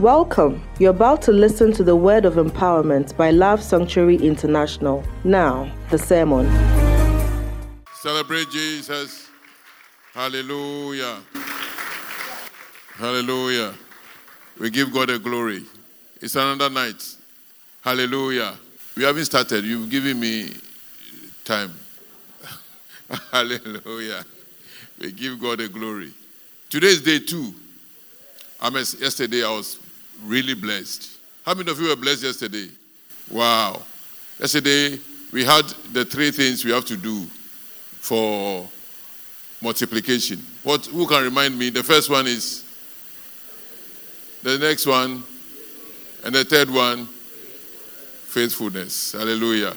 Welcome. You're about to listen to the word of empowerment by Love Sanctuary International. Now, the sermon. Celebrate Jesus. Hallelujah. Hallelujah. We give God a glory. It's another night. Hallelujah. We haven't started. You've given me time. Hallelujah. We give God a glory. Today is day two. I yesterday I was really blessed. How many of you were blessed yesterday? Wow. Yesterday we had the three things we have to do for multiplication. What who can remind me? The first one is the next one, and the third one, faithfulness. Hallelujah.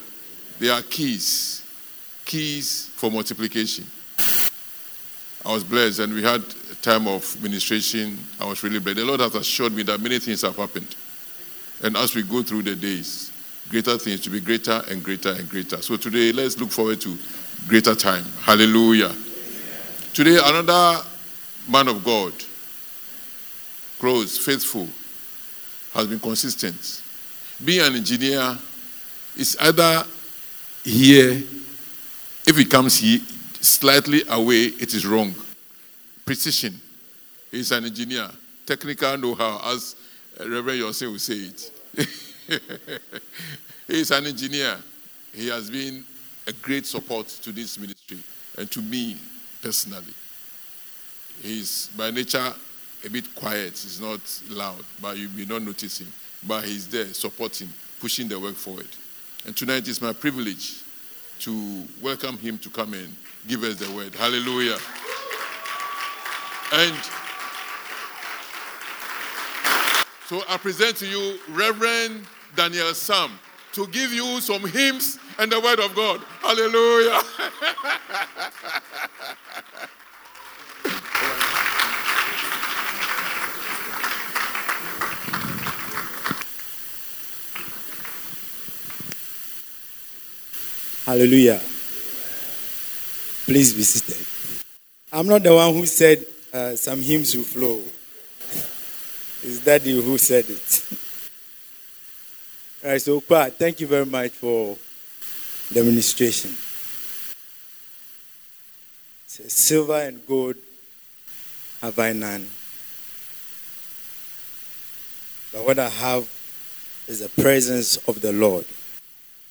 They are keys. Keys for multiplication. I was blessed and we had time of ministration. I was really blessed. The Lord has assured me that many things have happened. And as we go through the days, greater things to be greater and greater and greater. So today, let's look forward to greater time. Hallelujah. Today, another man of God, close, faithful, has been consistent. Being an engineer is either here, if he comes here, slightly away, it is wrong. Precision. He's an engineer. Technical know how, as Reverend Yosef will say it. He's an engineer. He has been a great support to this ministry and to me personally. He's by nature a bit quiet, he's not loud, but you may not notice him. But he's there supporting, pushing the work forward. And tonight is my privilege to welcome him to come and give us the word. Hallelujah. And so I present to you Reverend Daniel Sam to give you some hymns and the word of God. Hallelujah. Hallelujah. Please be seated. I'm not the one who said uh, some hymns will flow. It's Daddy who said it. All right, so Kwa, thank you very much for the ministration. Silver and gold have I none. But what I have is the presence of the Lord.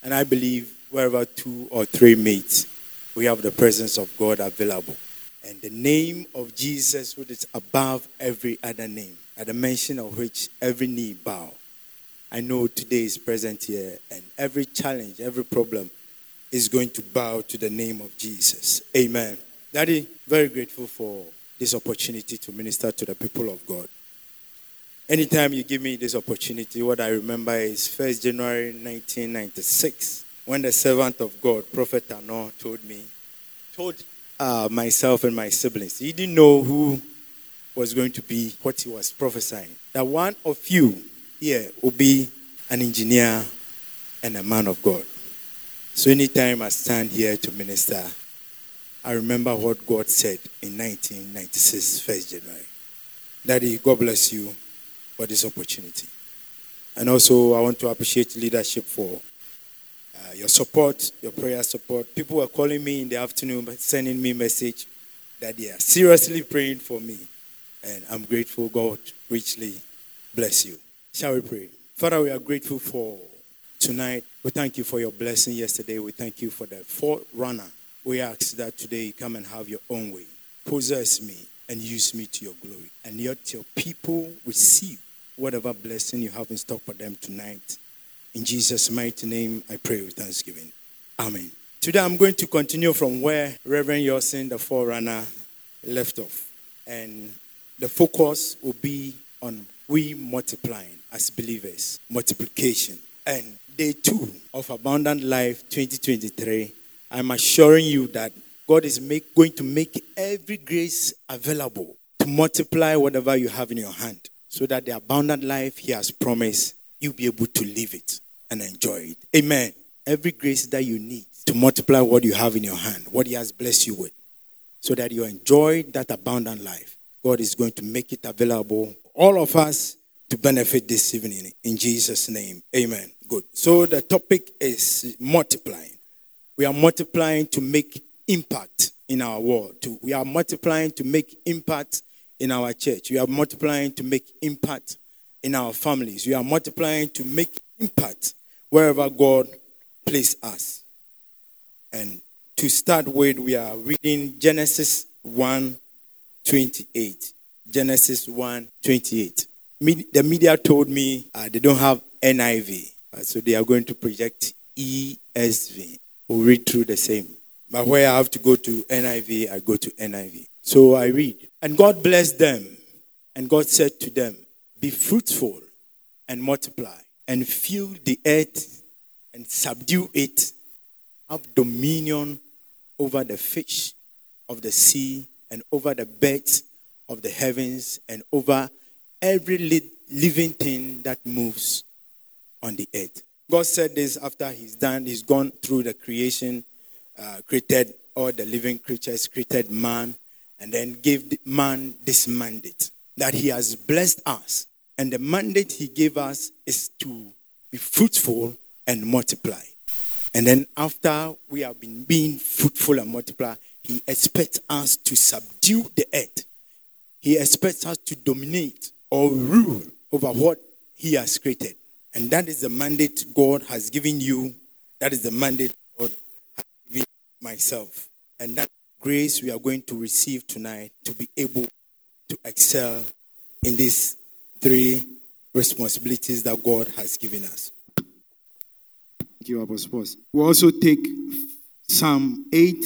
And I believe wherever two or three meet, we have the presence of God available. And the name of Jesus, which is above every other name, at the mention of which every knee bow. I know today is present here, and every challenge, every problem is going to bow to the name of Jesus. Amen. Daddy, very grateful for this opportunity to minister to the people of God. Anytime you give me this opportunity, what I remember is 1st January 1996 when the servant of God, Prophet Tano, told me, told uh, myself and my siblings, he didn't know who was going to be what he was prophesying. That one of you here will be an engineer and a man of God. So anytime I stand here to minister, I remember what God said in 1996, 1st January. Daddy, God bless you for this opportunity. And also, I want to appreciate leadership for uh, your support, your prayer support. People were calling me in the afternoon, sending me message that they are seriously praying for me. And I'm grateful. God richly bless you. Shall we pray? Father, we are grateful for tonight. We thank you for your blessing yesterday. We thank you for the forerunner. We ask that today come and have your own way. Possess me and use me to your glory. And let your people receive whatever blessing you have in store for them tonight. In Jesus' mighty name, I pray with thanksgiving. Amen. Today I'm going to continue from where Reverend Yosin, the forerunner, left off. And the focus will be on we multiplying as believers, multiplication. And day two of Abundant Life 2023, I'm assuring you that God is make, going to make every grace available to multiply whatever you have in your hand so that the abundant life He has promised, you'll be able to live it and enjoy it. Amen. Every grace that you need to multiply what you have in your hand, what He has blessed you with, so that you enjoy that abundant life. God is going to make it available. All of us to benefit this evening. In Jesus' name, amen. Good. So the topic is multiplying. We are multiplying to make impact in our world. We are multiplying to make impact in our church. We are multiplying to make impact in our families. We are multiplying to make impact wherever God placed us. And to start with, we are reading Genesis 1 28. Genesis 1 28. The media told me uh, they don't have NIV, uh, so they are going to project ESV. We'll read through the same. But where I have to go to NIV, I go to NIV. So I read. And God blessed them, and God said to them, Be fruitful and multiply, and fill the earth and subdue it, have dominion over the fish of the sea, and over the birds of the heavens, and over every li- living thing that moves on the earth. God said this after he's done, he's gone through the creation, uh, created all the living creatures, created man, and then gave man this mandate that he has blessed us. And the mandate he gave us is to be fruitful and multiply. And then after we have been being fruitful and multiply, he expects us to subdue the earth. He expects us to dominate or rule over what he has created. And that is the mandate God has given you. That is the mandate God has given myself. And that grace we are going to receive tonight to be able to excel in these three responsibilities that God has given us. Thank you, Apostle. We also take Psalm 8,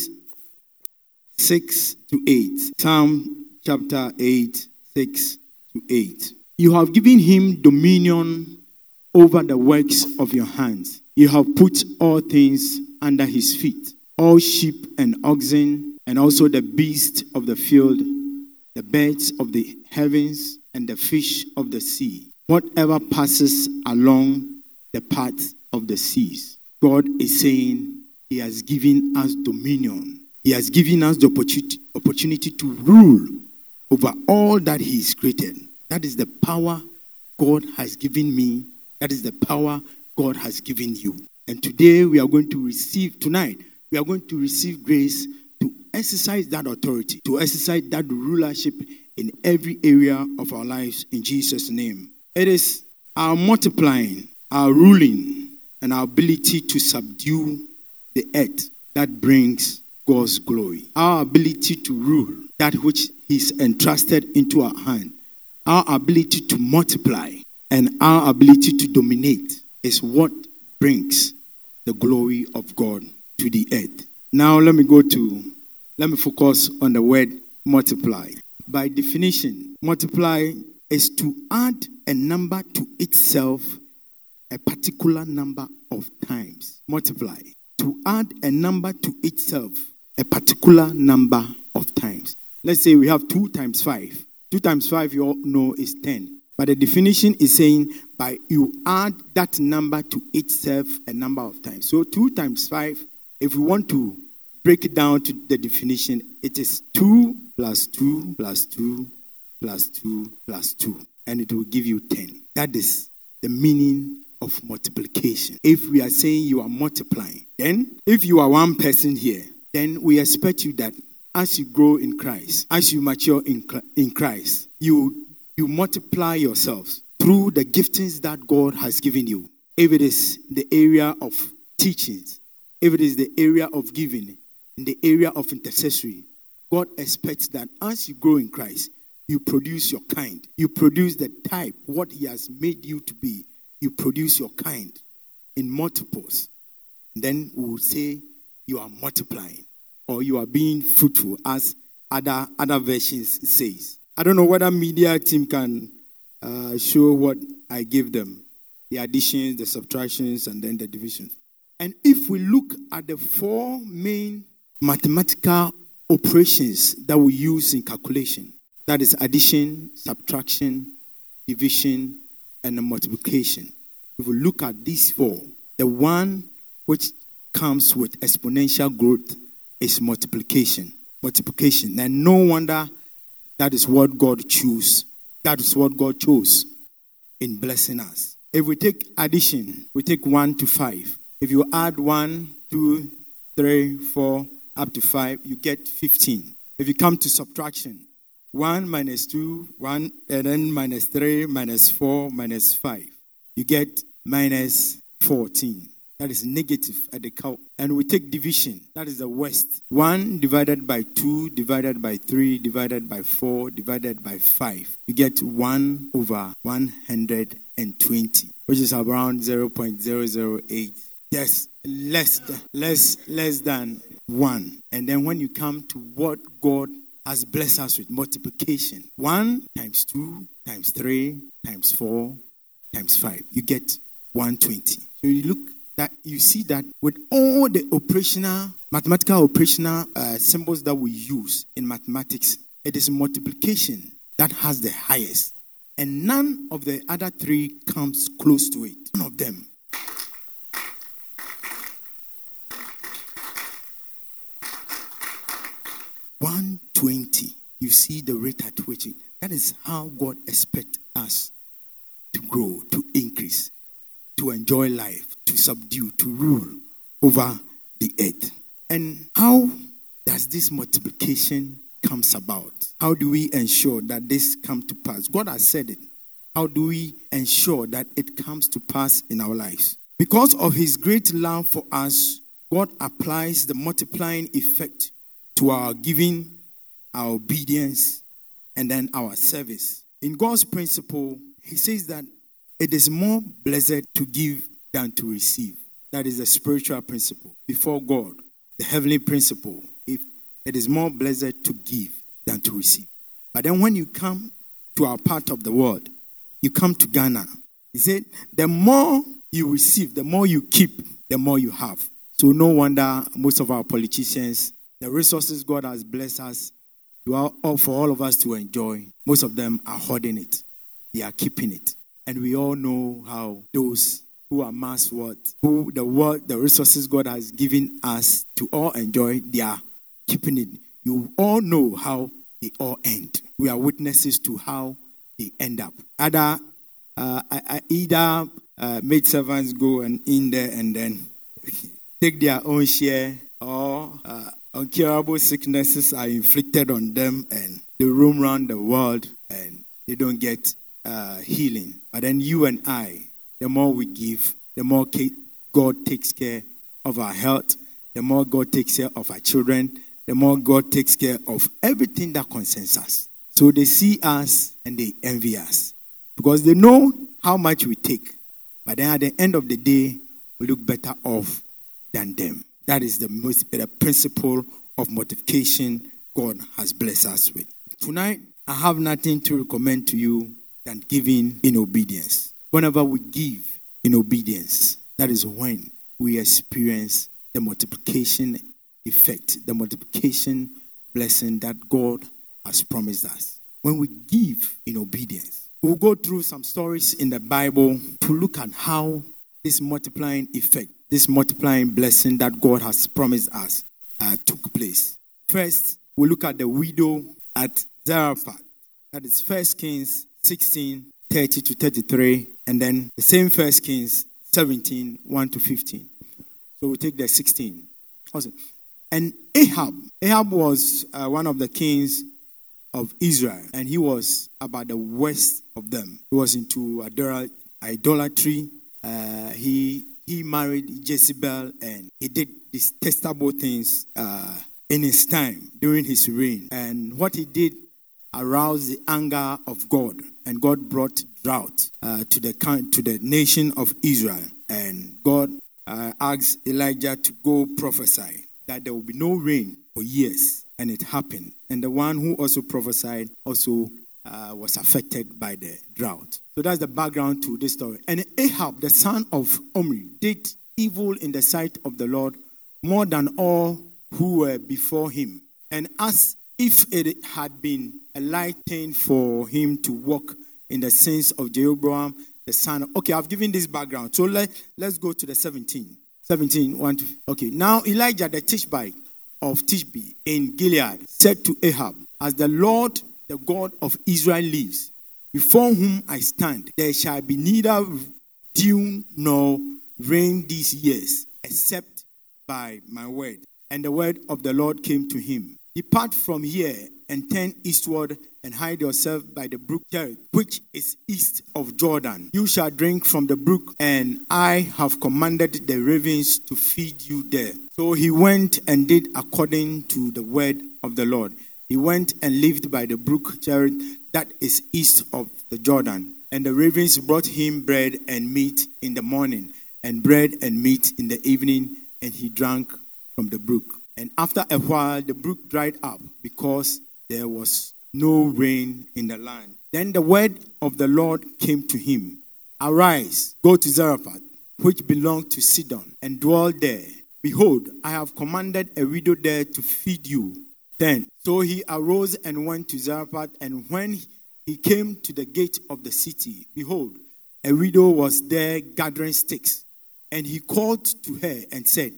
6 to 8. Psalm chapter 8, 6 to 8. You have given him dominion over the works of your hands. You have put all things under his feet all sheep and oxen, and also the beasts of the field, the birds of the heavens, and the fish of the sea, whatever passes along the path of the seas. God is saying He has given us dominion. He has given us the opportunity, opportunity to rule over all that He has created. That is the power God has given me. That is the power God has given you. And today we are going to receive, tonight, we are going to receive grace to exercise that authority, to exercise that rulership in every area of our lives in Jesus' name. It is our multiplying, our ruling, and our ability to subdue the earth that brings God's glory. Our ability to rule that which He's entrusted into our hand. Our ability to multiply and our ability to dominate is what brings the glory of God to the earth. Now let me go to, let me focus on the word multiply. By definition, multiply is to add a number to itself a particular number of times. Multiply. To add a number to itself a particular number of times. Let's say we have 2 times 5. 2 times 5, you all know, is 10. But the definition is saying by you add that number to itself a number of times. So 2 times 5 if we want to break it down to the definition, it is 2 plus 2 plus 2 plus 2 plus 2, and it will give you 10. That is the meaning of multiplication. If we are saying you are multiplying, then if you are one person here, then we expect you that as you grow in Christ, as you mature in, in Christ, you, you multiply yourselves through the giftings that God has given you. If it is the area of teachings, if it is the area of giving, in the area of intercessory, God expects that as you grow in Christ, you produce your kind. You produce the type, what He has made you to be. You produce your kind in multiples. Then we will say you are multiplying or you are being fruitful, as other other versions says. I don't know whether media team can uh, show what I give them, the additions, the subtractions, and then the divisions. And if we look at the four main mathematical operations that we use in calculation, that is addition, subtraction, division, and multiplication. If we look at these four, the one which comes with exponential growth is multiplication. Multiplication. And no wonder that is what God chose. That is what God chose in blessing us. If we take addition, we take 1 to 5. If you add 1, 2, 3, 4, up to 5, you get 15. If you come to subtraction, 1 minus 2, 1, and then minus 3, minus 4, minus 5, you get minus 14. That is negative at the count. And we take division. That is the worst. 1 divided by 2, divided by 3, divided by 4, divided by 5. You get 1 over 120, which is around 0.008. Yes, less, less, less than 1. And then when you come to what God has blessed us with, multiplication. 1 times 2 times 3 times 4 times 5. You get 120. So you look that you see that with all the operational, mathematical operational uh, symbols that we use in mathematics, it is multiplication that has the highest. And none of the other three comes close to it. None of them. One twenty. You see the rate at which it, that is how God expects us to grow, to increase to enjoy life, to subdue, to rule over the earth. And how does this multiplication comes about? How do we ensure that this come to pass? God has said it. How do we ensure that it comes to pass in our lives? Because of his great love for us, God applies the multiplying effect to our giving, our obedience, and then our service. In God's principle, he says that it is more blessed to give than to receive. That is a spiritual principle. Before God, the heavenly principle, if it is more blessed to give than to receive. But then when you come to our part of the world, you come to Ghana. He said, the more you receive, the more you keep, the more you have. So no wonder most of our politicians, the resources God has blessed us for all of us to enjoy, most of them are hoarding it. They are keeping it. And we all know how those who amass what, who the what the resources God has given us to all enjoy, they are keeping it. You all know how they all end. We are witnesses to how they end up. Either, uh, either uh, maid servants go and in there and then take their own share, or uh, uncurable sicknesses are inflicted on them and they roam around the world and they don't get uh, healing. But then you and I, the more we give, the more God takes care of our health, the more God takes care of our children, the more God takes care of everything that concerns us. So they see us and they envy us because they know how much we take. But then at the end of the day, we look better off than them. That is the most uh, the principle of multiplication God has blessed us with. Tonight, I have nothing to recommend to you than giving in obedience. Whenever we give in obedience, that is when we experience the multiplication effect, the multiplication blessing that God has promised us. When we give in obedience, we'll go through some stories in the Bible to look at how this multiplying effect, this multiplying blessing that God has promised us, uh, took place. First, we look at the widow at Zarephath. That is First Kings 16, 30 to 33, and then the same First Kings 17, 1 to 15. So we take the 16. Awesome. And Ahab, Ahab was uh, one of the kings of Israel, and he was about the worst of them. He was into idolatry. Uh, he he married Jezebel, and he did detestable things uh, in his time during his reign. And what he did aroused the anger of God, and God brought drought uh, to the to the nation of Israel. And God uh, asked Elijah to go prophesy that there will be no rain for years, and it happened. And the one who also prophesied also uh, was affected by the drought. So that's the background to this story. And Ahab, the son of Omri, did evil in the sight of the Lord more than all who were before him. And as if it had been a light thing for him to walk in the sins of Jeroboam, the son of. Okay, I've given this background. So let, let's go to the 17. 17, 1 to. Okay, now Elijah the Tishbite of Tishbe in Gilead said to Ahab, As the Lord, the God of Israel lives, before whom I stand, there shall be neither dew nor rain these years, except by my word. And the word of the Lord came to him Depart from here and turn eastward and hide yourself by the brook Cherith, which is east of Jordan. You shall drink from the brook, and I have commanded the ravens to feed you there. So he went and did according to the word of the Lord. He went and lived by the brook Cherith, that is east of the Jordan. And the ravens brought him bread and meat in the morning, and bread and meat in the evening, and he drank from the brook. And after a while, the brook dried up because there was no rain in the land. Then the word of the Lord came to him Arise, go to Zarephath, which belonged to Sidon, and dwell there. Behold, I have commanded a widow there to feed you. Then, so he arose and went to Zarephath, and when he came to the gate of the city, behold, a widow was there gathering sticks. And he called to her and said,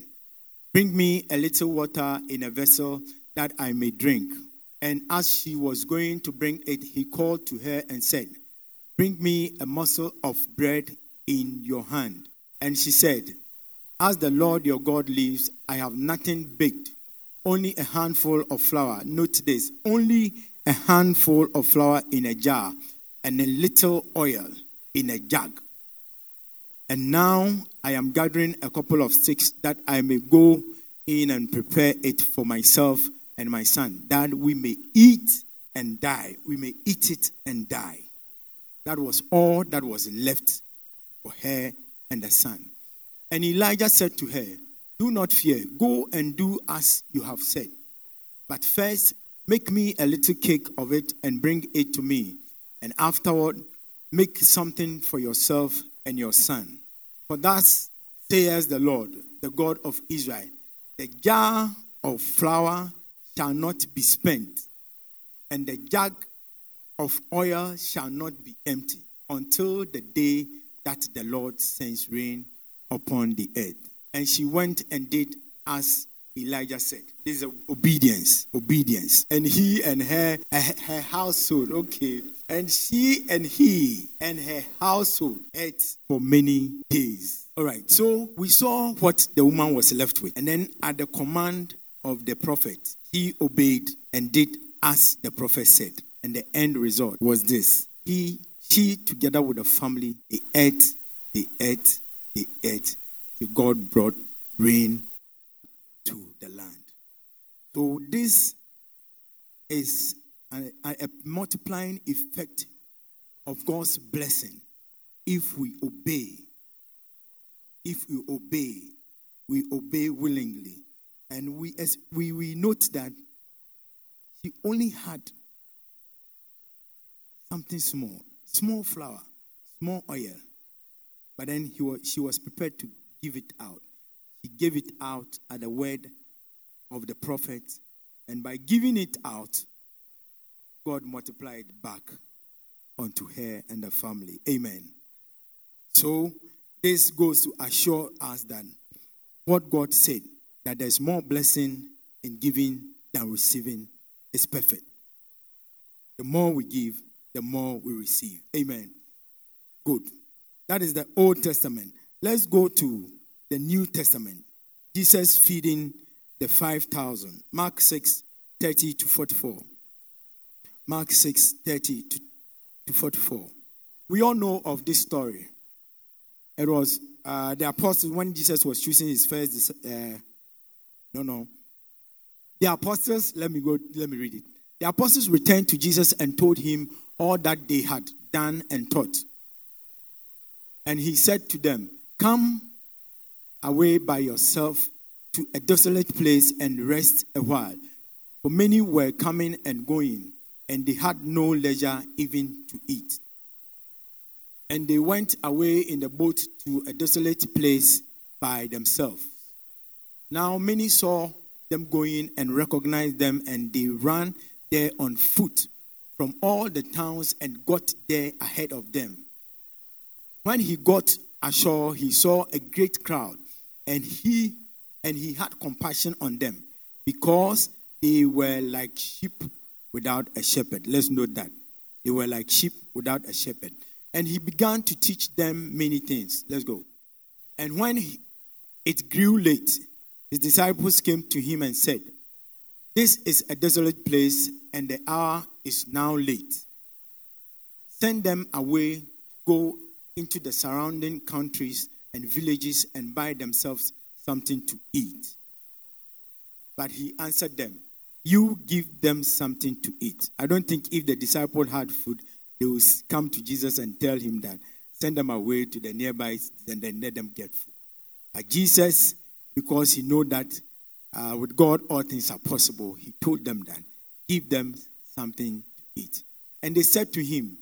Bring me a little water in a vessel that I may drink. And as she was going to bring it, he called to her and said, Bring me a morsel of bread in your hand. And she said, As the Lord your God lives, I have nothing baked, only a handful of flour. Note this only a handful of flour in a jar and a little oil in a jug. And now I am gathering a couple of sticks that I may go in and prepare it for myself and my son, that we may eat and die. We may eat it and die. That was all that was left for her and the son. And Elijah said to her, Do not fear, go and do as you have said. But first, make me a little cake of it and bring it to me. And afterward, make something for yourself and your son. For thus says the Lord, the God of Israel the jar of flour shall not be spent, and the jug of oil shall not be empty until the day that the Lord sends rain upon the earth. And she went and did as Elijah said. This is obedience, obedience. And he and her, her household, okay. And she and he and her household ate for many days. All right, so we saw what the woman was left with. And then at the command of the prophet, he obeyed and did as the prophet said. And the end result was this. He, she, together with the family, they ate, they ate, they ate. God brought rain to the land. So this is a, a multiplying effect of God's blessing if we obey. If we obey, we obey willingly. And we, as we, we note that he only had something small, small flour, small oil. But then he was, she was prepared to give it out. He gave it out at the word of the prophet. And by giving it out, God multiplied back unto her and the family. Amen. So this goes to assure us that what God said, that there's more blessing in giving than receiving, is perfect. The more we give, the more we receive. Amen. Good. That is the Old Testament. Let's go to the New Testament. Jesus feeding the 5,000. Mark 6, 30 to 44. Mark 6, 30 to, to 44. We all know of this story. It was uh, the apostles, when Jesus was choosing his first, uh, no, no. The apostles, let me go, let me read it. The apostles returned to Jesus and told him all that they had done and taught. And he said to them, Come away by yourself to a desolate place and rest a while. For many were coming and going, and they had no leisure even to eat. And they went away in the boat to a desolate place by themselves. Now many saw them going and recognized them, and they ran there on foot from all the towns and got there ahead of them. When he got ashore, he saw a great crowd, and he and he had compassion on them because they were like sheep without a shepherd. Let's note that. They were like sheep without a shepherd. And he began to teach them many things. Let's go. And when he, it grew late, his disciples came to him and said, This is a desolate place, and the hour is now late. Send them away, go into the surrounding countries and villages and buy themselves something to eat. But he answered them, You give them something to eat. I don't think if the disciple had food, they would come to Jesus and tell him that, send them away to the nearby and then let them get food. But Jesus, because he know that uh, with God all things are possible, he told them that, give them something to eat. And they said to him,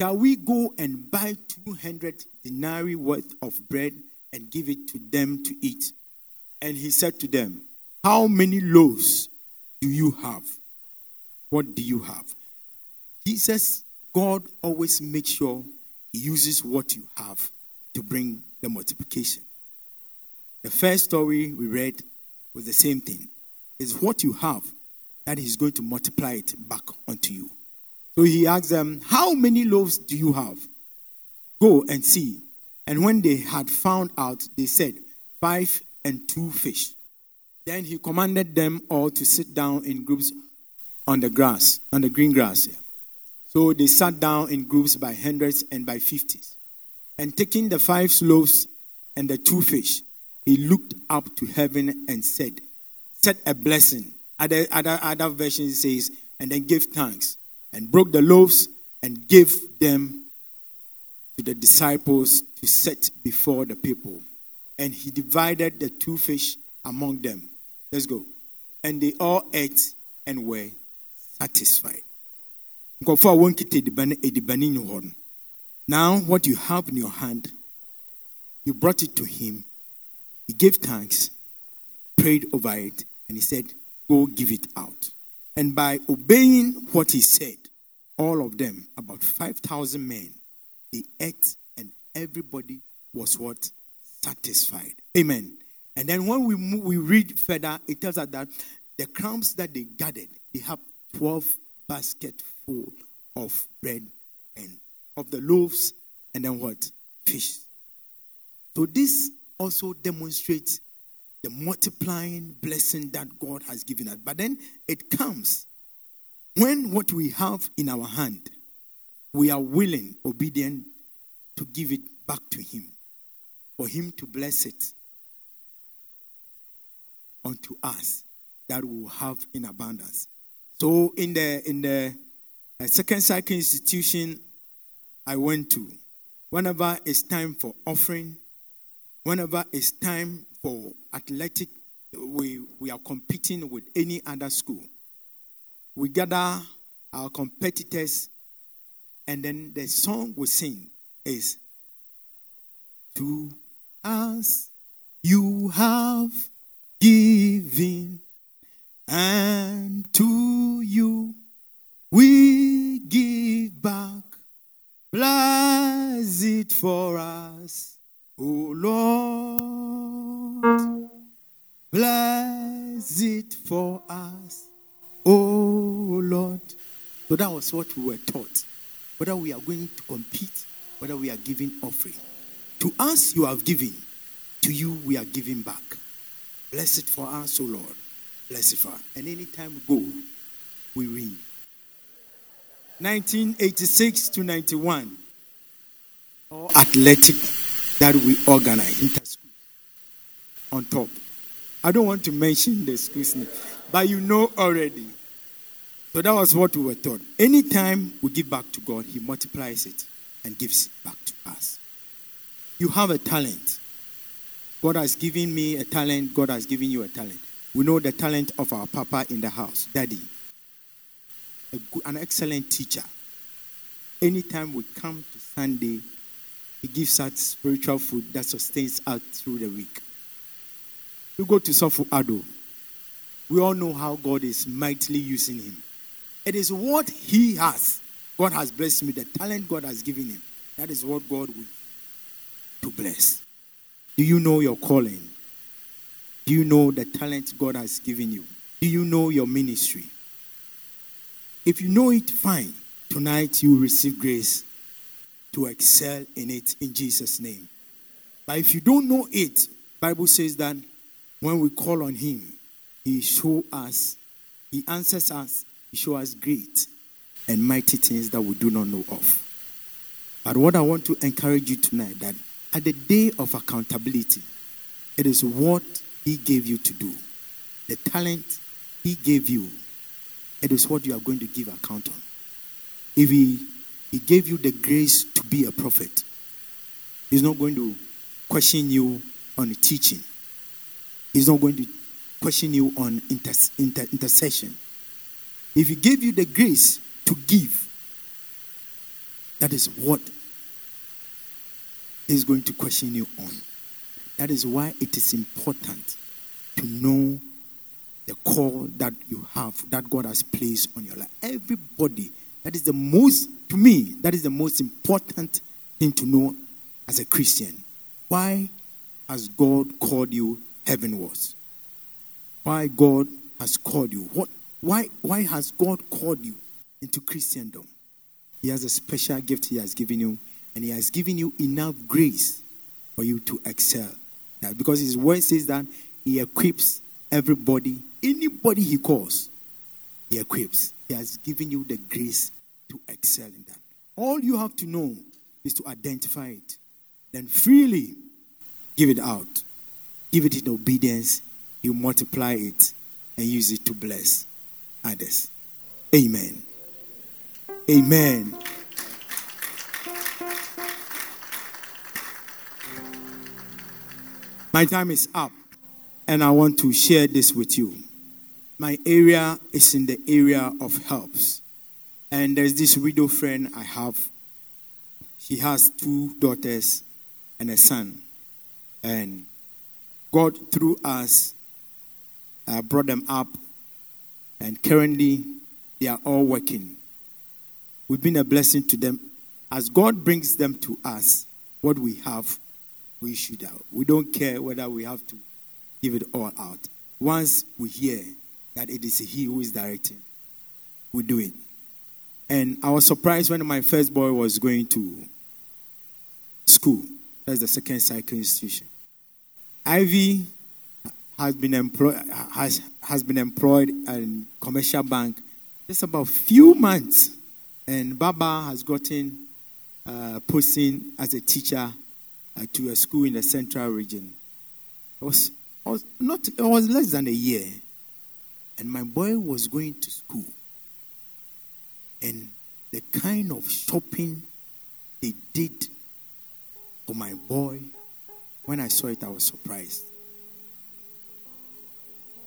Shall we go and buy 200 denarii worth of bread and give it to them to eat? And he said to them, How many loaves do you have? What do you have? Jesus, God always makes sure he uses what you have to bring the multiplication. The first story we read was the same thing. It's what you have that he's going to multiply it back onto you. So he asked them, How many loaves do you have? Go and see. And when they had found out, they said, Five and two fish. Then he commanded them all to sit down in groups on the grass, on the green grass. So they sat down in groups by hundreds and by fifties. And taking the five loaves and the two fish, he looked up to heaven and said, Set a blessing. Other, other, other versions says, and then give thanks and broke the loaves and gave them to the disciples to set before the people. And he divided the two fish among them. Let's go. And they all ate and were satisfied. Now, what you have in your hand, you brought it to him. He gave thanks, prayed over it, and he said, Go give it out. And by obeying what he said, all of them, about 5,000 men, they ate and everybody was what? Satisfied. Amen. And then when we we read further, it tells us that the crumbs that they gathered, they have 12 baskets full of bread and of the loaves and then what? Fish. So this also demonstrates the multiplying blessing that God has given us. But then it comes when what we have in our hand, we are willing, obedient to give it back to Him, for Him to bless it unto us that we will have in abundance. So in the in the uh, second cycle institution I went to, whenever it's time for offering, whenever it's time for athletic, we, we are competing with any other school. We gather our competitors, and then the song we sing is To us you have given, and to you we give back. Bless it for us, O Lord. Bless it for us, oh Lord. So that was what we were taught. Whether we are going to compete, whether we are giving offering. To us, you have given. To you, we are giving back. Bless it for us, oh Lord. Bless it for us. And anytime we go, we win. 1986 to 91, all athletic that we organize, inter school, on top. I don't want to mention the school's name, but you know already. So that was what we were taught. Anytime we give back to God, He multiplies it and gives it back to us. You have a talent. God has given me a talent. God has given you a talent. We know the talent of our papa in the house, daddy. Good, an excellent teacher. Anytime we come to Sunday, he gives us spiritual food that sustains us through the week. We go to Sofu Ado. We all know how God is mightily using him. It is what he has. God has blessed me, the talent God has given him. That is what God will to bless. Do you know your calling? Do you know the talent God has given you? Do you know your ministry? If you know it, fine. Tonight you receive grace to excel in it in Jesus' name. But if you don't know it, Bible says that when we call on him, he show us, he answers us, he show us great and mighty things that we do not know of. But what I want to encourage you tonight that at the day of accountability, it is what he gave you to do. The talent he gave you, it is what you are going to give account on. If he, he gave you the grace to be a prophet, he's not going to question you on teaching. He's not going to question you on inter, inter, intercession. If he gave you the grace to give, that is what he's going to question you on. That is why it is important to know the call that you have, that God has placed on your life. Everybody, that is the most, to me, that is the most important thing to know as a Christian. Why has God called you heavenwards? Why God has called you? What, why, why has God called you into Christendom? He has a special gift He has given you, and He has given you enough grace for you to excel. Now, because His word says that He equips everybody, anybody He calls, He equips. He has given you the grace to excel in that. All you have to know is to identify it, then freely give it out. Give it in obedience. You multiply it and use it to bless others. Amen. Amen. My time is up, and I want to share this with you. My area is in the area of helps. And there's this widow friend I have. She has two daughters and a son. And God, through us, uh, brought them up. And currently, they are all working. We've been a blessing to them. As God brings them to us, what we have, we should have. We don't care whether we have to give it all out. Once we hear that it is He who is directing, we do it. And I was surprised when my first boy was going to school. That's the second cycle institution. Ivy has been employed has, has been employed in commercial bank just about few months and Baba has gotten uh, posting as a teacher uh, to a school in the central region. It was, was not. It was less than a year, and my boy was going to school. And the kind of shopping they did for my boy, when I saw it, I was surprised.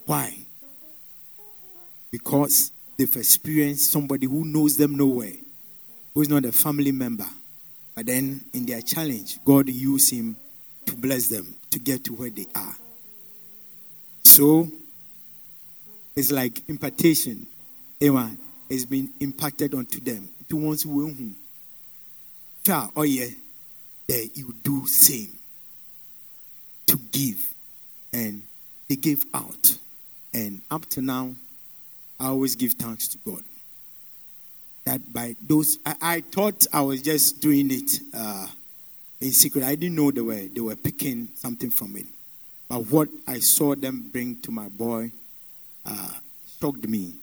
Why? Because they've experienced somebody who knows them nowhere, who is not a family member. But then in their challenge, God used him to bless them to get to where they are. So it's like impartation. Amen. It's been impacted onto them. To ones who oh yeah, that you do same to give. And they gave out. And up to now, I always give thanks to God. That by those, I, I thought I was just doing it uh, in secret. I didn't know they were they were picking something from it. But what I saw them bring to my boy uh, shocked me,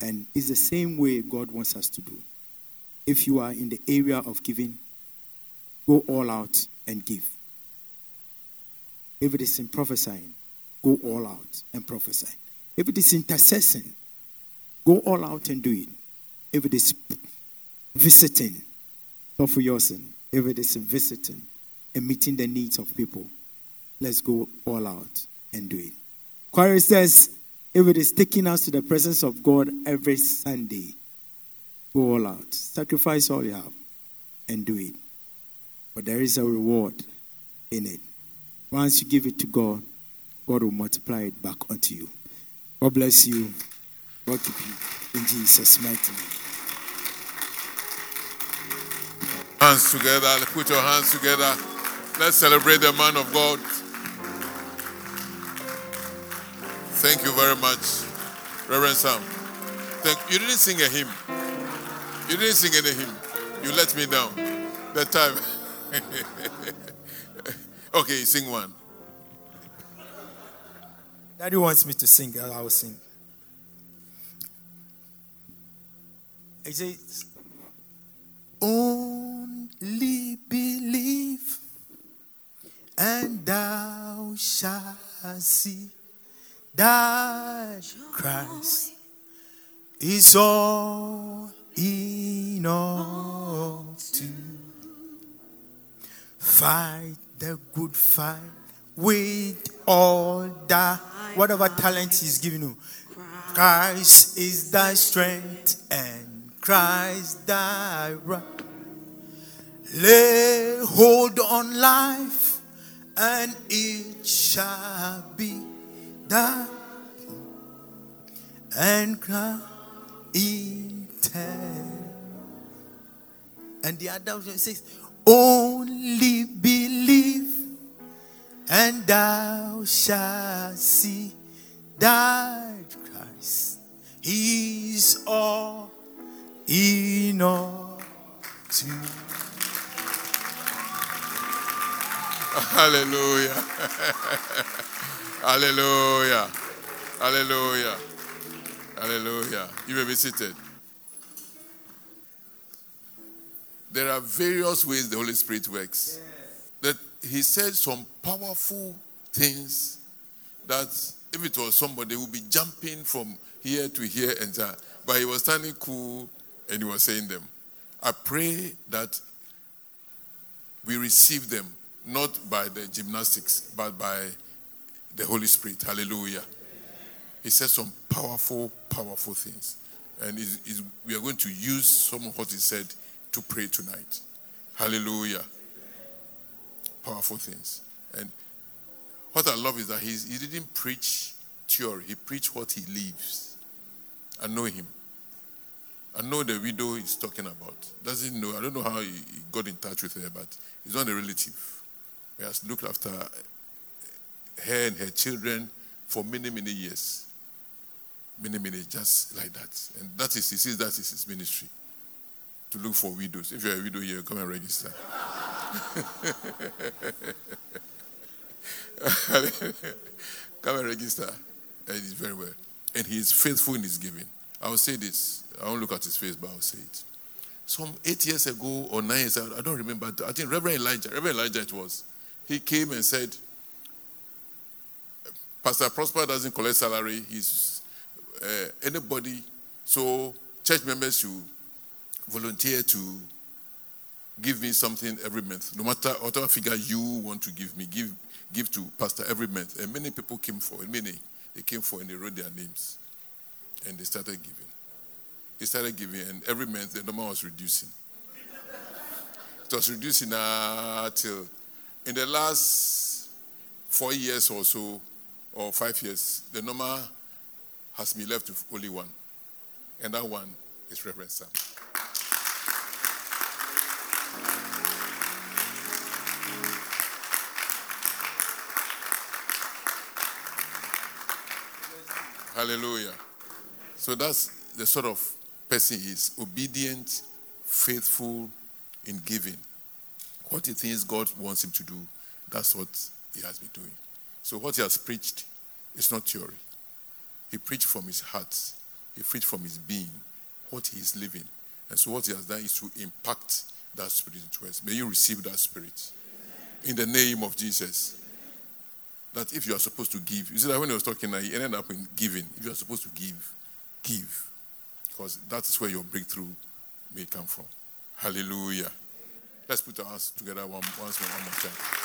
and it's the same way God wants us to do. If you are in the area of giving, go all out and give. If it is in prophesying, go all out and prophesy. If it is intercessing, Go all out and do it. If it is visiting, not for your sin. If it is visiting and meeting the needs of people, let's go all out and do it. Choir says, if it is taking us to the presence of God every Sunday, go all out. Sacrifice all you have and do it. But there is a reward in it. Once you give it to God, God will multiply it back unto you. God bless you. God keep you in Jesus' mighty name. Hands together. Put your hands together. Let's celebrate the man of God. Thank you very much, Reverend Sam. Thank you. Didn't sing a hymn. You didn't sing any hymn. You let me down. That time. okay, sing one. Daddy wants me to sing. I will sing. He says, Only believe, and thou shalt see that Christ is all in all to fight the good fight with all that whatever talent he's given you. Christ is thy strength and Christ thy rock. Lay hold on life and it shall be and Christ eternal. And the other one says, Only believe, and thou shalt see that Christ is all in all to Hallelujah. Hallelujah. Hallelujah. Hallelujah. You may be seated. There are various ways the Holy Spirit works. That He said some powerful things that if it was somebody would be jumping from here to here and there, but he was standing cool and he was saying them. I pray that we receive them not by the gymnastics, but by the Holy Spirit. Hallelujah. He said some powerful, powerful things. And we are going to use some of what he said to pray tonight. Hallelujah. Powerful things. And what I love is that he's, he didn't preach theory, he preached what he lives. I know him. I know the widow he's talking about. Doesn't know, I don't know how he, he got in touch with her, but he's not a relative. He has looked after her and her children for many, many years. Many, many, just like that. And that is, he says that is his ministry. To look for widows. If you're a widow here, come and register. come and register. And he's very well. And he is faithful in his giving. I will say this. I won't look at his face, but I'll say it. Some eight years ago or nine years ago, I don't remember. I think Reverend Elijah, Reverend Elijah it was, he came and said, Pastor Prosper doesn't collect salary. He's uh, anybody. So church members should volunteer to give me something every month. No matter whatever figure you want to give me, give give to pastor every month. And many people came for many they came for and they wrote their names. And they started giving. They started giving, and every month the number was reducing. it was reducing uh, till in the last four years or so, or five years, the number has been left with only one. And that one is Reverend Sam. Hallelujah. So that's the sort of person he is obedient, faithful in giving. What he thinks God wants him to do, that's what he has been doing. So what he has preached is not theory. He preached from his heart, he preached from his being, what he is living. And so what he has done is to impact that spirit into us. May you receive that spirit. In the name of Jesus. That if you are supposed to give, you see that when he was talking, he ended up in giving. If you are supposed to give, give. Because that is where your breakthrough may come from. Hallelujah. Let's put our hands together one, once more, one more time.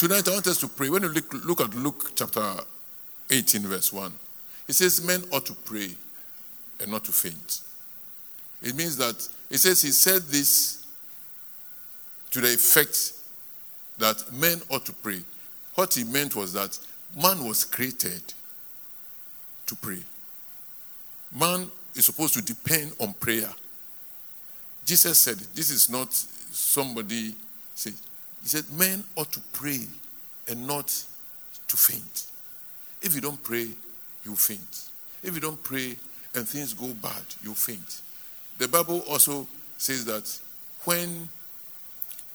Tonight, I want us to pray. When you look, look at Luke chapter 18, verse 1, it says, Men ought to pray and not to faint. It means that, it says, He said this to the effect that men ought to pray. What he meant was that man was created to pray. Man is supposed to depend on prayer. Jesus said, This is not somebody say. He said, Men ought to pray and not to faint. If you don't pray, you faint. If you don't pray and things go bad, you faint. The Bible also says that when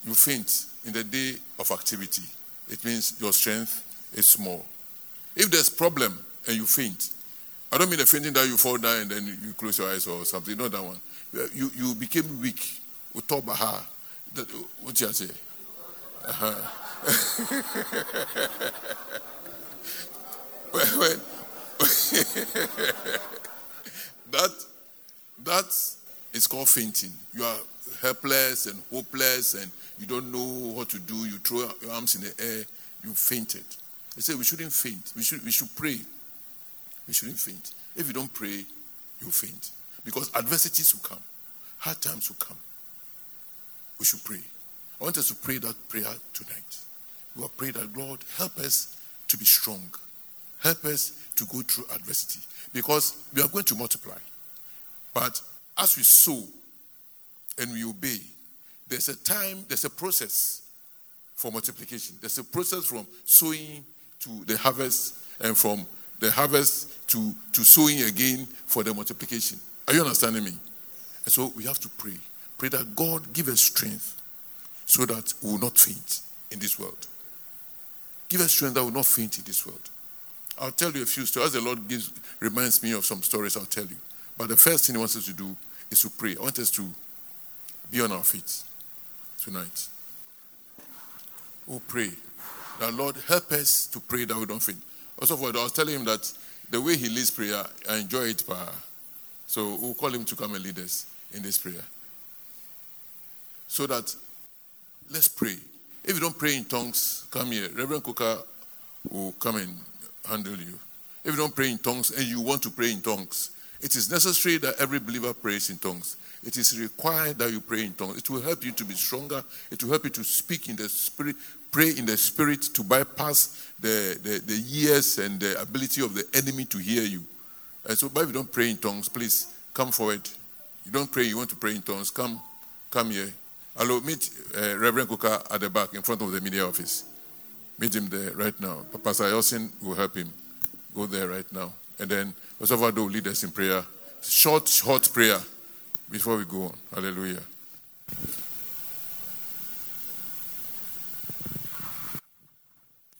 you faint in the day of activity, it means your strength is small. If there's problem and you faint, I don't mean the fainting that you fall down and then you close your eyes or something. Not that one. You you became weak. What you say? Uh-huh. when, that that is called fainting. You are helpless and hopeless and you don't know what to do. You throw your arms in the air. You fainted. They say we shouldn't faint. We should we should pray. We shouldn't faint. If you don't pray, you faint because adversities will come, hard times will come. We should pray. I want us to pray that prayer tonight. We will pray that Lord help us to be strong. Help us to go through adversity because we are going to multiply. But as we sow and we obey, there's a time, there's a process for multiplication. There's a process from sowing to the harvest and from the harvest to, to sowing again for the multiplication. Are you understanding me? And so we have to pray. Pray that God give us strength so that we will not faint in this world. Give us strength that we will not faint in this world. I'll tell you a few stories. The Lord gives, reminds me of some stories, I'll tell you. But the first thing He wants us to do is to pray. I want us to be on our feet tonight. Oh, pray. That Lord help us to pray that we don't faint. Also, I was telling him that the way he leads prayer, I enjoy it. So we'll call him to come and lead us in this prayer. So that let's pray. If you don't pray in tongues, come here. Reverend Coker will come and handle you. If you don't pray in tongues and you want to pray in tongues, it is necessary that every believer prays in tongues. It is required that you pray in tongues. It will help you to be stronger. It will help you to speak in the spirit, pray in the spirit to bypass the, the, the ears and the ability of the enemy to hear you. And so, but if you don't pray in tongues, please come forward. You don't pray, you want to pray in tongues, come, come here. Hello, meet uh, Reverend Kuka at the back in front of the media office. Meet him there right now. Pastor Yosin will help him. Go there right now. And then Pastor Vado will lead us in prayer. Short, short prayer before we go on. Hallelujah.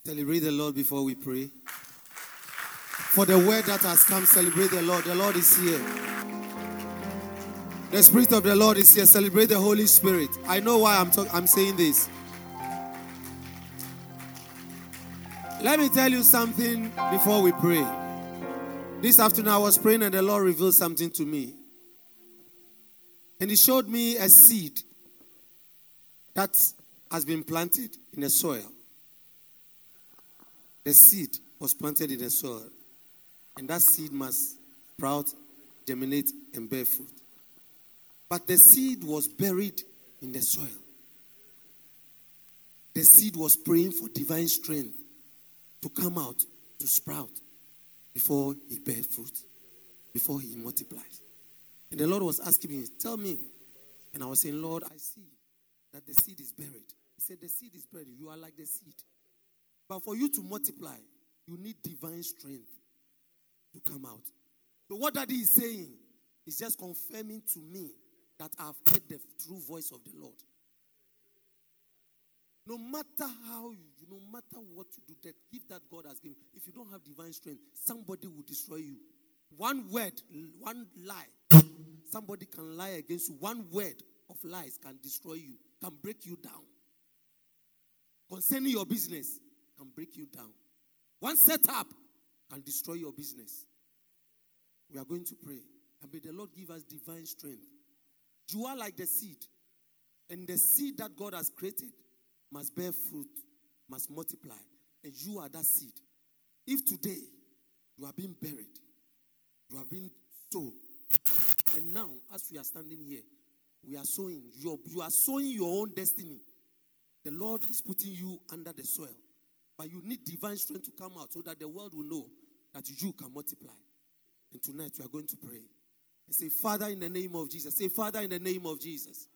Celebrate the Lord before we pray. For the word that has come, celebrate the Lord. The Lord is here. The Spirit of the Lord is here. Celebrate the Holy Spirit. I know why I'm, talk- I'm saying this. Let me tell you something before we pray. This afternoon I was praying and the Lord revealed something to me. And He showed me a seed that has been planted in the soil. The seed was planted in the soil, and that seed must sprout, germinate, and bear fruit. But the seed was buried in the soil. The seed was praying for divine strength to come out, to sprout, before he bear fruit, before he multiplies. And the Lord was asking me, Tell me. And I was saying, Lord, I see that the seed is buried. He said, The seed is buried. You are like the seed. But for you to multiply, you need divine strength to come out. So, what that that is saying is just confirming to me that I've heard the true voice of the Lord. No matter how you, no matter what you do, that gift that God has given, if you don't have divine strength, somebody will destroy you. One word, one lie, somebody can lie against you. One word of lies can destroy you, can break you down. Concerning your business, can break you down. One setup can destroy your business. We are going to pray. And may the Lord give us divine strength. You are like the seed. And the seed that God has created must bear fruit, must multiply. And you are that seed. If today you are being buried, you have been sown, and now as we are standing here, we are sowing. You you are sowing your own destiny. The Lord is putting you under the soil. But you need divine strength to come out so that the world will know that you can multiply. And tonight we are going to pray. Say, Father, in the name of Jesus. Say, Father, in the name of Jesus.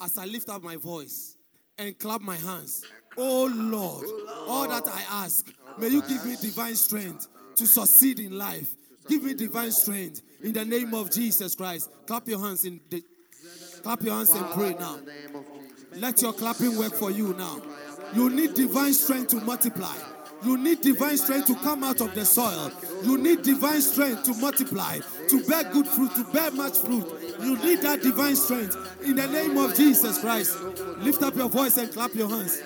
As I lift up my voice and clap my hands, oh Lord, all that I ask, may you give me divine strength to succeed in life. Give me divine strength in the name of Jesus Christ. Clap your hands in the clap your hands and pray now. Let your clapping work for you now. You need divine strength to multiply. You need divine strength to come out of the soil. You need divine strength to multiply, to bear good fruit, to bear much fruit. You need that divine strength in the name of Jesus Christ. Lift up your voice and clap your hands.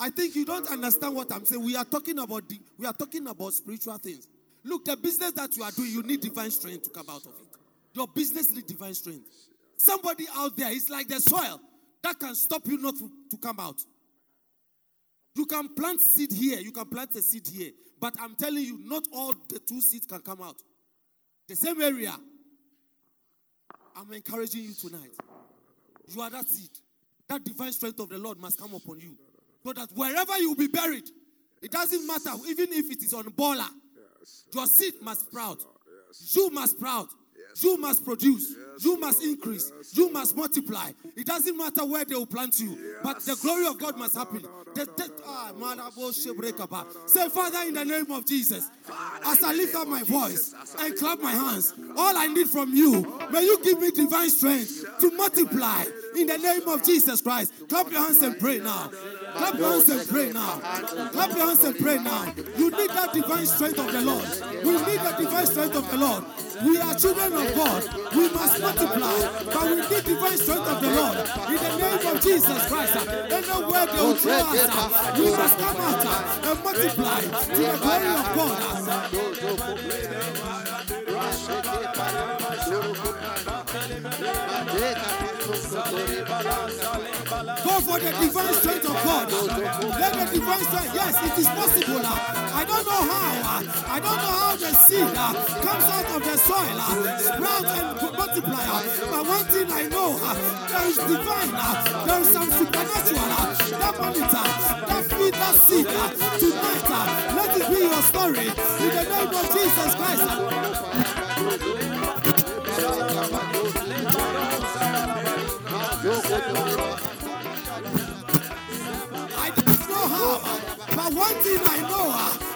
I think you don't understand what I'm saying. We are talking about the, we are talking about spiritual things. Look, the business that you are doing, you need divine strength to come out of it. Your business needs divine strength. Somebody out there is like the soil that can stop you not to, to come out. You can plant seed here, you can plant a seed here, but I'm telling you, not all the two seeds can come out. The same area. I'm encouraging you tonight. You are that seed. That divine strength of the Lord must come upon you. So that wherever you will be buried, it doesn't matter, even if it is on bola, your seed must sprout. You must sprout. You must produce. You must increase. You must multiply. It doesn't matter where they will plant you, but the glory of God must happen. The, the, ah, man, I will shake break up. Say, Father, in the name of Jesus, as I lift up my voice and clap my hands, all I need from you, may you give me divine strength to multiply in the name of Jesus Christ. Clap your hands and pray now. Clap your hands and pray now. Clap your hands and pray now. You need that divine strength of the Lord. We need the divine strength of the Lord. We are children of God. We must multiply, but we need divine strength of the Lord. In the name of Jesus Christ, anywhere they will throw us, we must come out and multiply to the glory of God. Go for the divine strength of God. Let the divine strength, yes, it is possible. I don't know how. I don't know how the seed uh, comes out of the soil, uh, sprout and multiply. Uh, but one thing I know, there is divine, there is some supernatural. That monitor, that feed, that seed tonight. Let it be your story in the name of Jesus Christ. I don't know how, but one thing I know,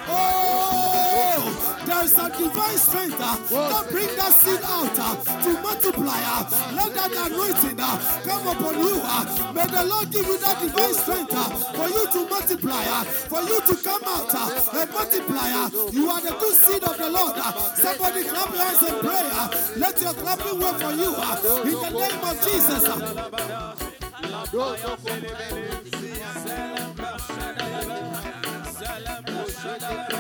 is a divine strength uh, that bring that seed out uh, to multiply. Uh, let that anointing uh, come upon you. Uh, may the Lord give you that divine strength uh, for you to multiply, uh, for you to come out uh, and multiply. Uh, you are the good seed of the Lord. Uh, somebody clap your hands and pray. Uh, let your clapping work for you uh, in the name of Jesus. Uh.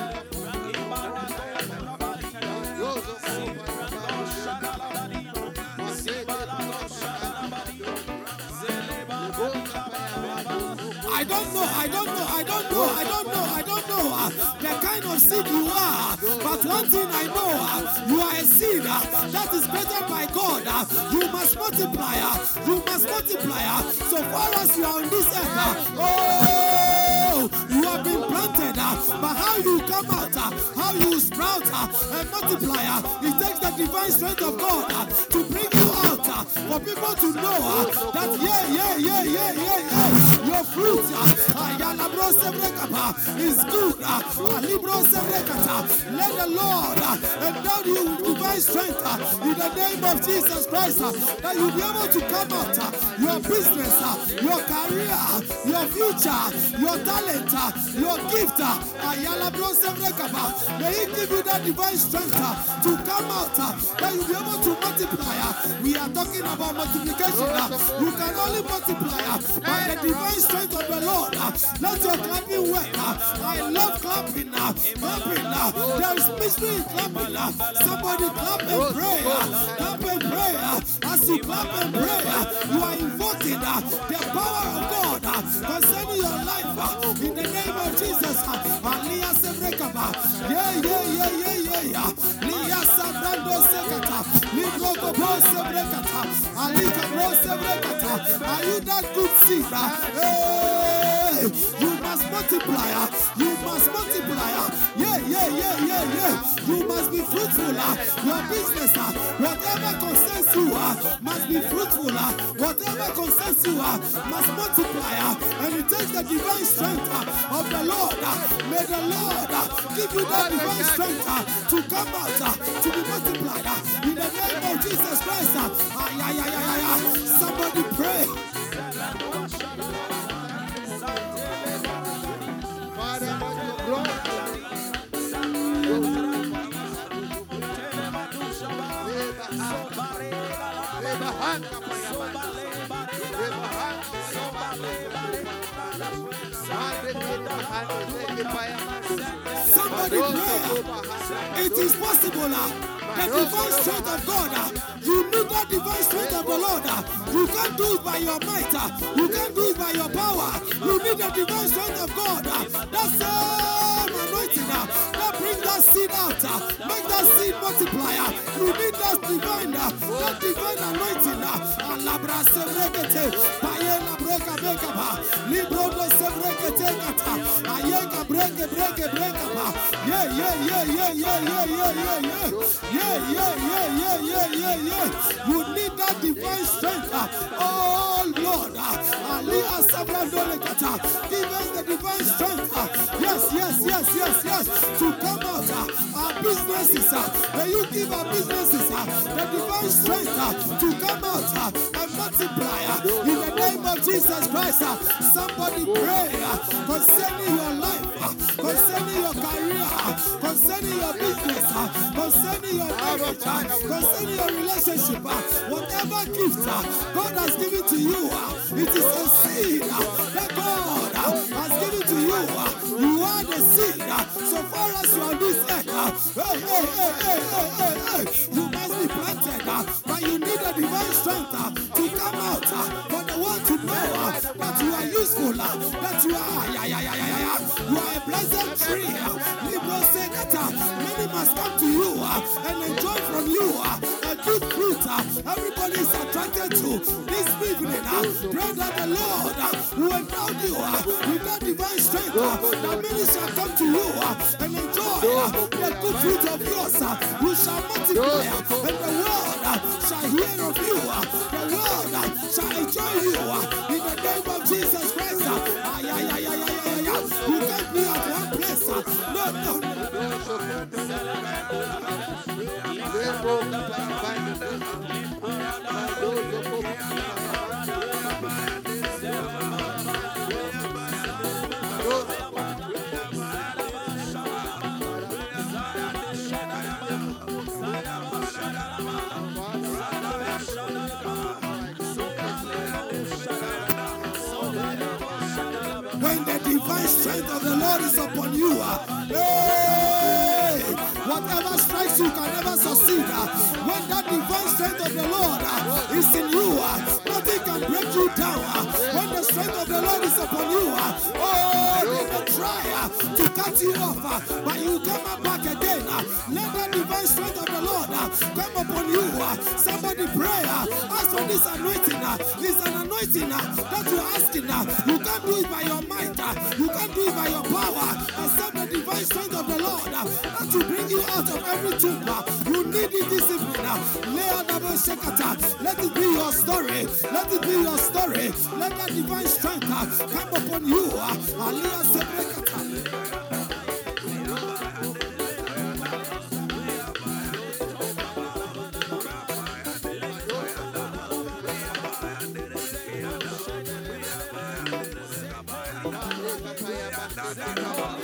I don't know, I don't know, I don't know, I don't know, I don't know uh, the kind of seed you are. But one thing I know, uh, you are a seed uh, that is better by God. Uh, you must multiply, uh, you must multiply. Uh, so far as you are on this earth, oh, you have been planted. But how you come out, how you sprout and multiply, it takes the divine strength of God to bring for people to know uh, that, yeah, yeah, yeah, yeah, yeah, yeah, your fruit uh, ayala bro sebrekapa, is good. uh, alibro sebrekata. Let the Lord uh, endow you with divine strength uh, in the name of Jesus Christ uh, that you'll be able to come out uh, your business, uh, your career, your future, your talent, your gift. ayala bro sebrekapa. May He give you that divine strength to come out that you'll be able to multiply. We are talking about multiplication. You can only multiply by the divine strength of the Lord. Let your clapping work. I love clapping. uh. Clapping. uh. There is mystery in clapping. uh. Somebody clap and pray. Clap and pray. As you clap and pray, you are invoking the power of God concerning your life. In the name of Jesus. Yeah, yeah, yeah, yeah, yeah, yeah. Liya Sabrando Sekata. Libro Kobo Sebrekata. Alika Bro Sebrekata. Are you that good seed? uh? You must multiply. You must multiply. Yeah, yeah, yeah, yeah, yeah. You must be fruitful. Your business, whatever concerns you, must be fruitful. Whatever concerns you, must multiply. And it takes the divine strength of the Lord. May the Lord give you that divine strength to come out, to be multiplied. In the name of Jesus Christ. Somebody pray. Somebody pray. It is possible. uh, The divine strength of God. uh, You need that divine strength of the Lord. uh, You can't do it by your might. uh, You can't do it by your power. You need the divine strength of God. That same anointing that bring that seed out. Make that seed multiply. uh, You need that divine, that divine anointing. Alabra sevrekete, payela breka beka ba, libro do sevrekete kata, ayeka breke breke breka ba. Yeah, yeah, yeah, yeah, yeah, yeah, yeah, yeah, yeah. Yeah, yeah, yeah, yeah, yeah, yeah, yeah. You need that divine strength. uh, Oh Lord, uh, Ali give us the divine strength. uh, Yes, yes, yes, yes, yes. To come out, businesses, uh, may you give our businesses uh, the divine strength uh, to come out uh, and multiply uh, in the name of Jesus Christ. uh, Somebody pray uh, concerning your life, uh, concerning your career, uh, concerning your business, uh, concerning your marriage, uh, concerning your relationship, uh, whatever gift uh, God has given to you, uh, it is a seed uh, that God uh, has given you. You are the seed. So far as you are this earth, uh, hey, hey, hey, hey, hey, hey, hey, you must be planted, uh, but you need a divine strength uh, to come out uh, for the world to know uh, that you are useful, uh, that you are, yeah, yeah, yeah, yeah, yeah, you are a blessed tree. Libro say that many must come to you and enjoy from you a good fruit. Everybody is attracted to this evening. Pray that the Lord will endow you with that divine strength strength uh, that many shall come to you uh, and enjoy uh, the good fruit of yours. You shall multiply, and the world shall hear of you. The world shall enjoy you in the name of Jesus Christ. Ay, ay, ay, ay, ay, ay, ay. You can't be at one place. No, no. Of the Lord is upon you, hey, whatever strikes you can never succeed. when that divine strength of the Lord is in you, can break you down. when the strength of the Lord is upon you, ah, oh, they may try ah, to cut you off, ah, but you come back again. let that divine strength of the Lord come upon you. somebody pray. ask for this anointing. it's an anointing that you are asking. you can't do it by your might. You can't do it by your power the strength of the Lord uh, to bring you out of every tomb. Uh, you need it this evening. Let it be your story. Let it be your story. Let that divine strength uh, come upon you. da da da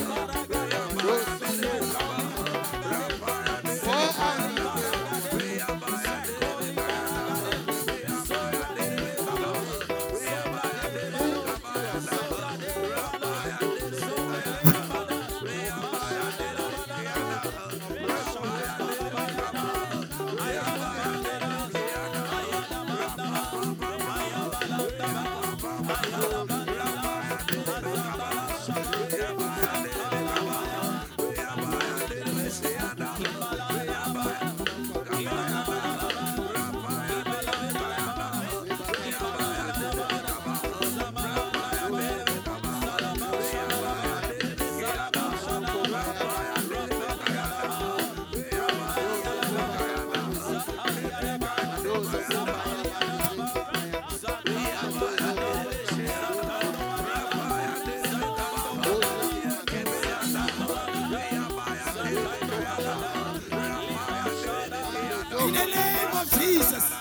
In the name of Jesus.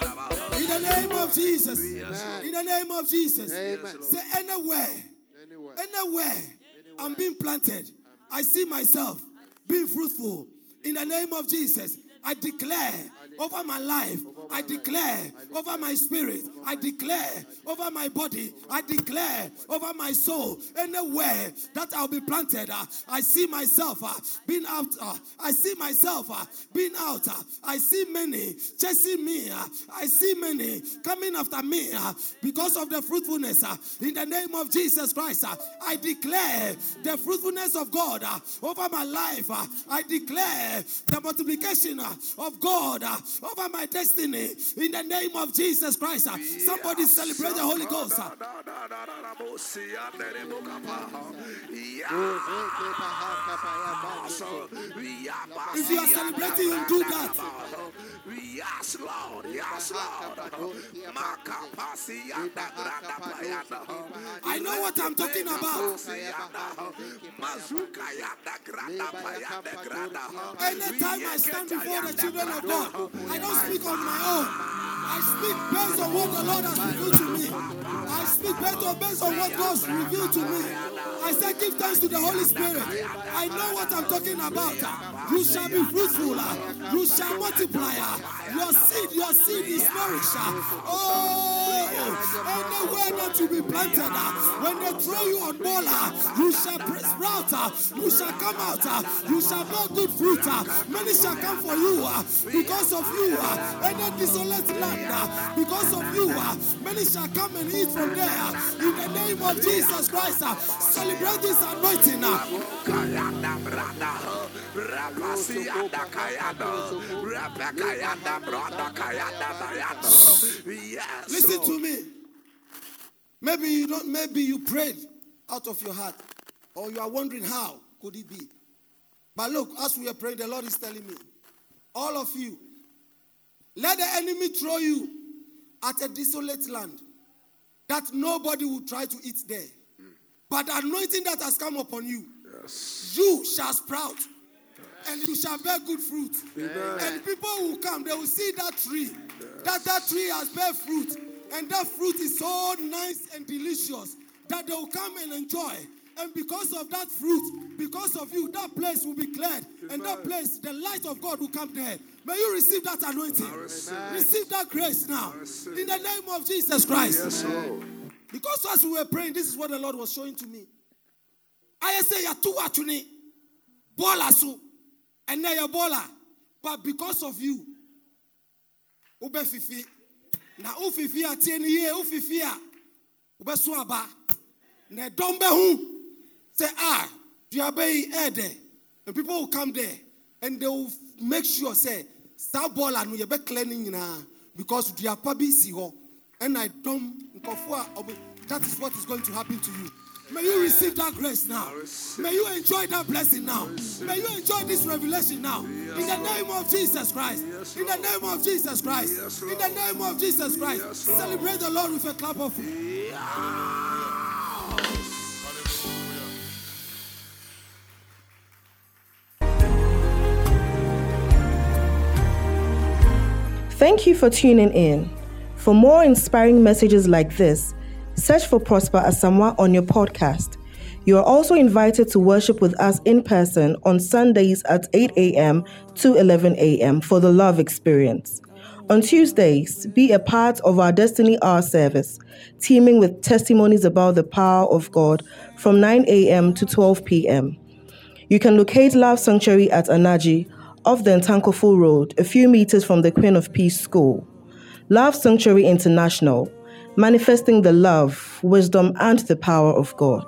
In the name of Jesus. In the name of Jesus. Say anywhere. Anywhere. I'm being planted. I see myself being fruitful. In the name of Jesus. I declare over my life. I declare over my spirit. I declare over my body, I declare over my soul. Anywhere that I'll be planted, uh, I see myself uh, being out. uh, I see myself uh, being out. uh, I see many chasing me. uh, I see many coming after me because of the fruitfulness. in the name of Jesus Christ, I declare the fruitfulness of God over my life. I declare the multiplication of God over my destiny. In the name of Jesus Christ, somebody celebrate the Holy Ghost. If you are celebrating, you do that. Yes, Lord. Yes, Lord. I know what I'm talking about. Anytime I stand before the children of God, I don't speak on my own. I speak based on what the Lord has revealed to me. I speak based on, based on what God's revealed to me. I say, give thanks to the Holy Spirit. I know what I'm talking about. You shall be fruitful. You shall multiply. Your seed, your seed is nourished. Oh, anywhere that you be planted, when they throw you on bola, you shall press sprout. You shall come out. You shall bear good fruit. Many shall come for you uh, because of you. Uh, Any desolate land uh, because of you. Many shall come and eat from there. In the name of Jesus Christ, celebrate this anointing. Listen to me. Maybe you don't. Maybe you prayed out of your heart, or you are wondering how could it be. But look, as we are praying, the Lord is telling me, all of you, let the enemy throw you at a desolate land that nobody will try to eat there. But the anointing that has come upon you, you shall sprout and you shall bear good fruit. And people will come, they will see that tree, that that tree has bear fruit, and that fruit is so nice and delicious that they will come and enjoy. And because of that fruit, because of you, that place will be cleared. And that place, the light of God will come there. May you receive that anointing. Receive that grace now. In the name of Jesus Christ. Because as we were praying, this is what the Lord was showing to me. I say, Yatu atuni, bola su, and now you're bola. But because of you, ube fifi, na ufifi a tieni ye ufifi a, ube suaba, na dombe hu, say ah, duabe ede, and people will come there and they will make sure say, sa bola no yebe cleaning na because duapa bi si and I don't, that is what is going to happen to you. May you receive that grace now. May you enjoy that blessing now. May you enjoy this revelation now. In the name of Jesus Christ. In the name of Jesus Christ. In the name of Jesus Christ. Celebrate the Lord with a clap of. Thank you for tuning in. For more inspiring messages like this, search for Prosper Asamoah on your podcast. You are also invited to worship with us in person on Sundays at 8 a.m. to 11 a.m. for the Love Experience. On Tuesdays, be a part of our Destiny Hour service, teeming with testimonies about the power of God from 9 a.m. to 12 p.m. You can locate Love Sanctuary at Anaji off the Ntankofo Road, a few meters from the Queen of Peace School. Love Sanctuary International, manifesting the love, wisdom, and the power of God.